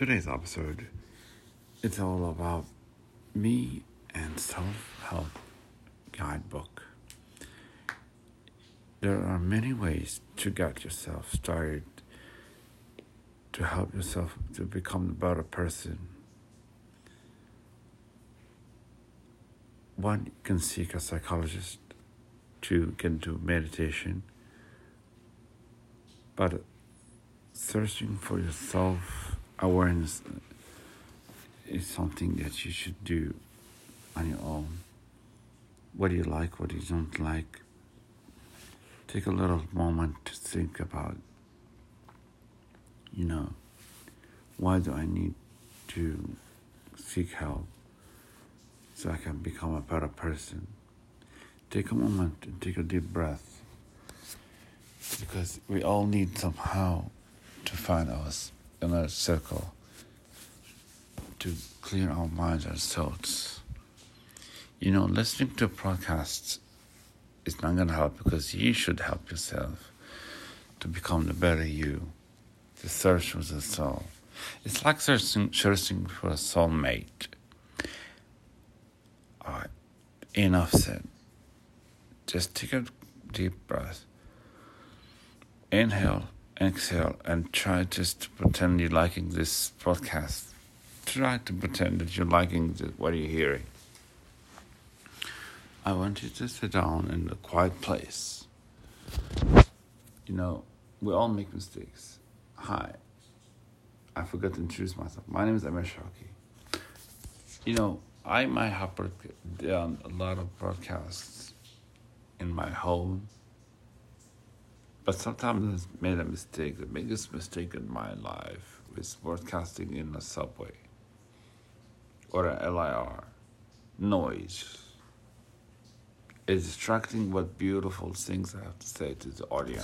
Today's episode it's all about me and self-help guidebook. There are many ways to get yourself started to help yourself to become a better person. One can seek a psychologist to get into meditation, but searching for yourself awareness is something that you should do on your own. What do you like, what you don't like? Take a little moment to think about, you know, why do I need to seek help so I can become a better person? Take a moment and take a deep breath because we all need somehow to find us in a circle to clear our minds and thoughts. You know, listening to podcasts is not going to help because you should help yourself to become the better you, to search for the soul. It's like searching, searching for a soulmate. All right, enough said. Just take a deep breath. Inhale, exhale, and try just to pretend you're liking this podcast try to pretend that you're liking what you're hearing. I want you to sit down in a quiet place. You know, we all make mistakes. Hi, I forgot to introduce myself. My name is Amir Shaki. You know, I might have done a lot of broadcasts in my home, but sometimes I made a mistake. The biggest mistake in my life was broadcasting in a subway or a LIRR. Noise. It's distracting what beautiful things I have to say to the audience.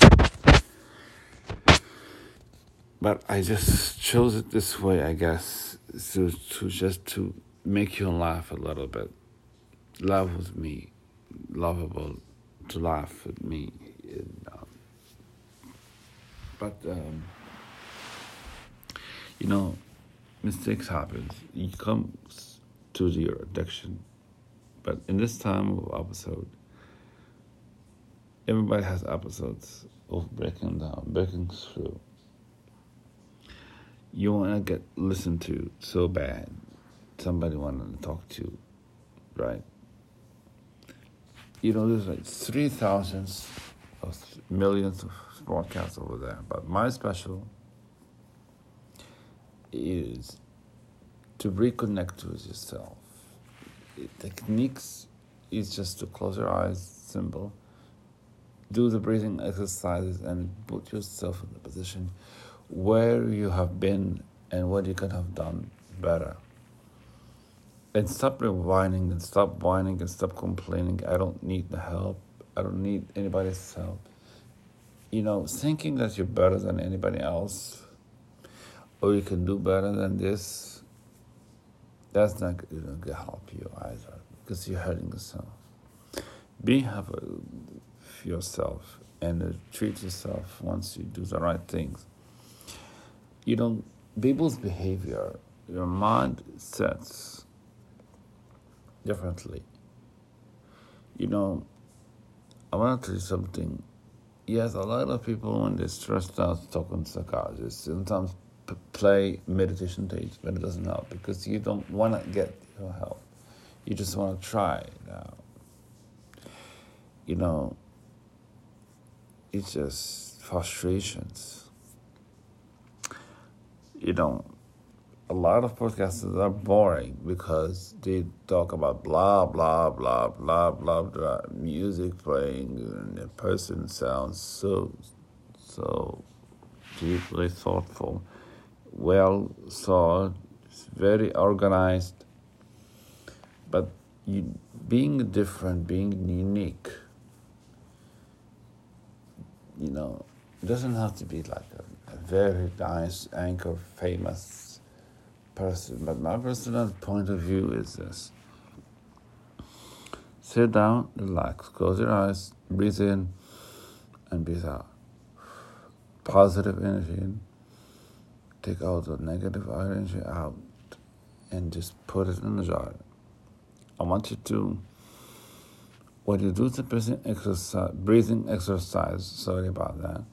But I just chose it this way, I guess, to, to just to make you laugh a little bit. Laugh with me, lovable to laugh with me. And, um, but um, you know, mistakes happen. You come to your addiction. But in this time of episode, everybody has episodes of breaking down, breaking through. You want to get listened to so bad. Somebody wanting to talk to you, right? You know, there's like three thousands of millions of broadcasts over there. But my special is to reconnect with yourself. techniques is just to close your eyes, simple. Do the breathing exercises and put yourself in the position where you have been and what you could have done better. And stop whining and stop whining and stop complaining. I don't need the help. I don't need anybody's help. You know, thinking that you're better than anybody else or you can do better than this, that's not going to help you either because you're hurting yourself. Be happy for yourself and uh, treat yourself once you do the right things. You know, people's behavior, your mind sets differently. You know, I want to tell you something. Yes, a lot of people, when they're stressed out, talk to psychologists. Sometimes play meditation tapes, but it doesn't help because you don't want to get your help. You just want to try now. You know, it's just frustrations. You know, a lot of podcasts are boring because they talk about blah blah blah blah blah blah music playing and the person sounds so so deeply thoughtful well thought, very organized. But you, being different, being unique, you know, doesn't have to be like a, a very nice, anchor, famous person. But my personal point of view is this sit down, relax, close your eyes, breathe in, and breathe out. Positive energy in take all the negative energy out and just put it in the jar. I want you to, when you do the breathing exercise, breathing exercise, sorry about that,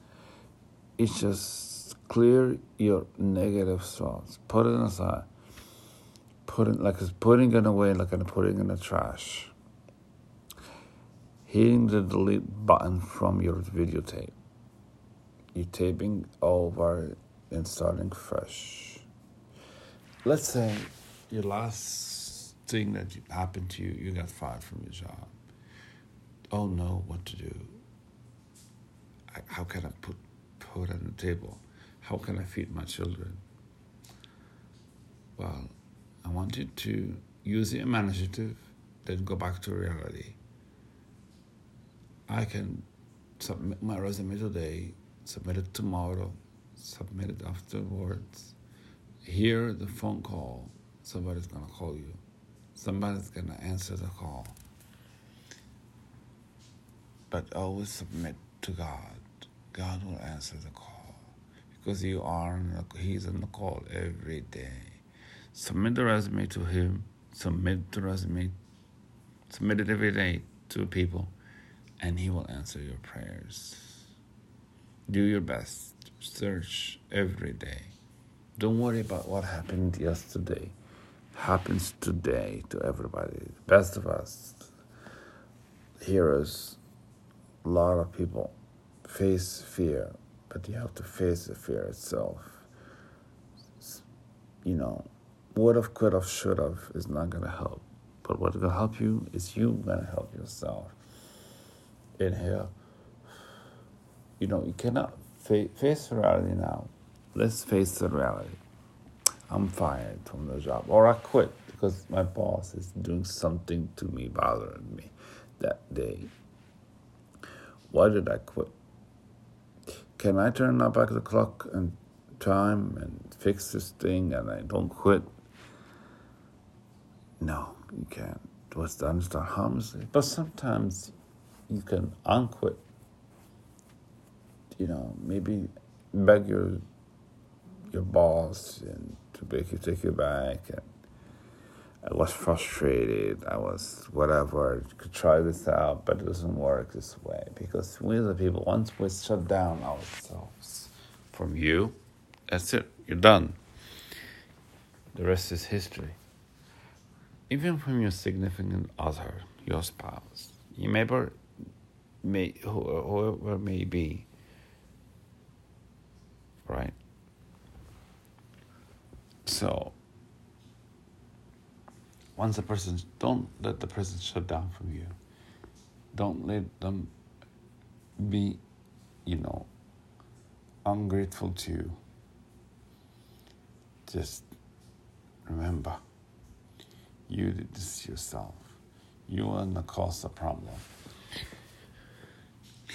it's just clear your negative thoughts. Put it aside. Put it like it's putting it away, like I'm putting in the trash. Hitting the delete button from your videotape. You're taping over and starting fresh. Let's say your last thing that happened to you, you got fired from your job. Oh no, what to do? How can I put food on the table? How can I feed my children? Well, I wanted to use the imaginative, then go back to reality. I can submit my resume today, submit it tomorrow, submit it afterwards. Hear the phone call, somebody's gonna call you. Somebody's gonna answer the call. But always submit to God. God will answer the call because you are the, He's on the call every day. Submit the resume to Him. Submit the resume. Submit it every day to people, and He will answer your prayers. Do your best. Search every day. Don't worry about what happened yesterday. Happens today to everybody. The best of us, heroes, a lot of people face fear, but you have to face the fear itself. You know, would have, could have, should have is not going to help. But going to help you is you going to help yourself. Inhale. You know, you cannot fa- face reality now. Let's face the reality. I'm fired from the job, or I quit because my boss is doing something to me, bothering me that day. Why did I quit? Can I turn back the clock and time and fix this thing and I don't quit? No, you can't. What's done is done harmlessly. But sometimes you can unquit. You know, maybe beg your your boss and to make you take you back and I was frustrated. I was whatever. Could try this out, but it doesn't work this way because we the people once we shut down ourselves from you, that's it. You're done. The rest is history. Even from your significant other, your spouse, your may, may whoever may be, right? So once a person, don't let the person shut down from you. Don't let them be, you know, ungrateful to you. Just remember, you did this yourself. You are the cause of the problem.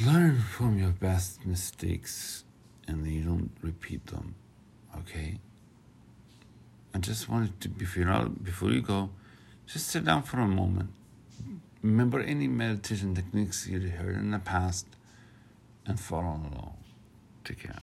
Learn from your best mistakes and you don't repeat them, okay? I just wanted to, before you, before you go, just sit down for a moment. Remember any meditation techniques you heard in the past and follow along. Take care.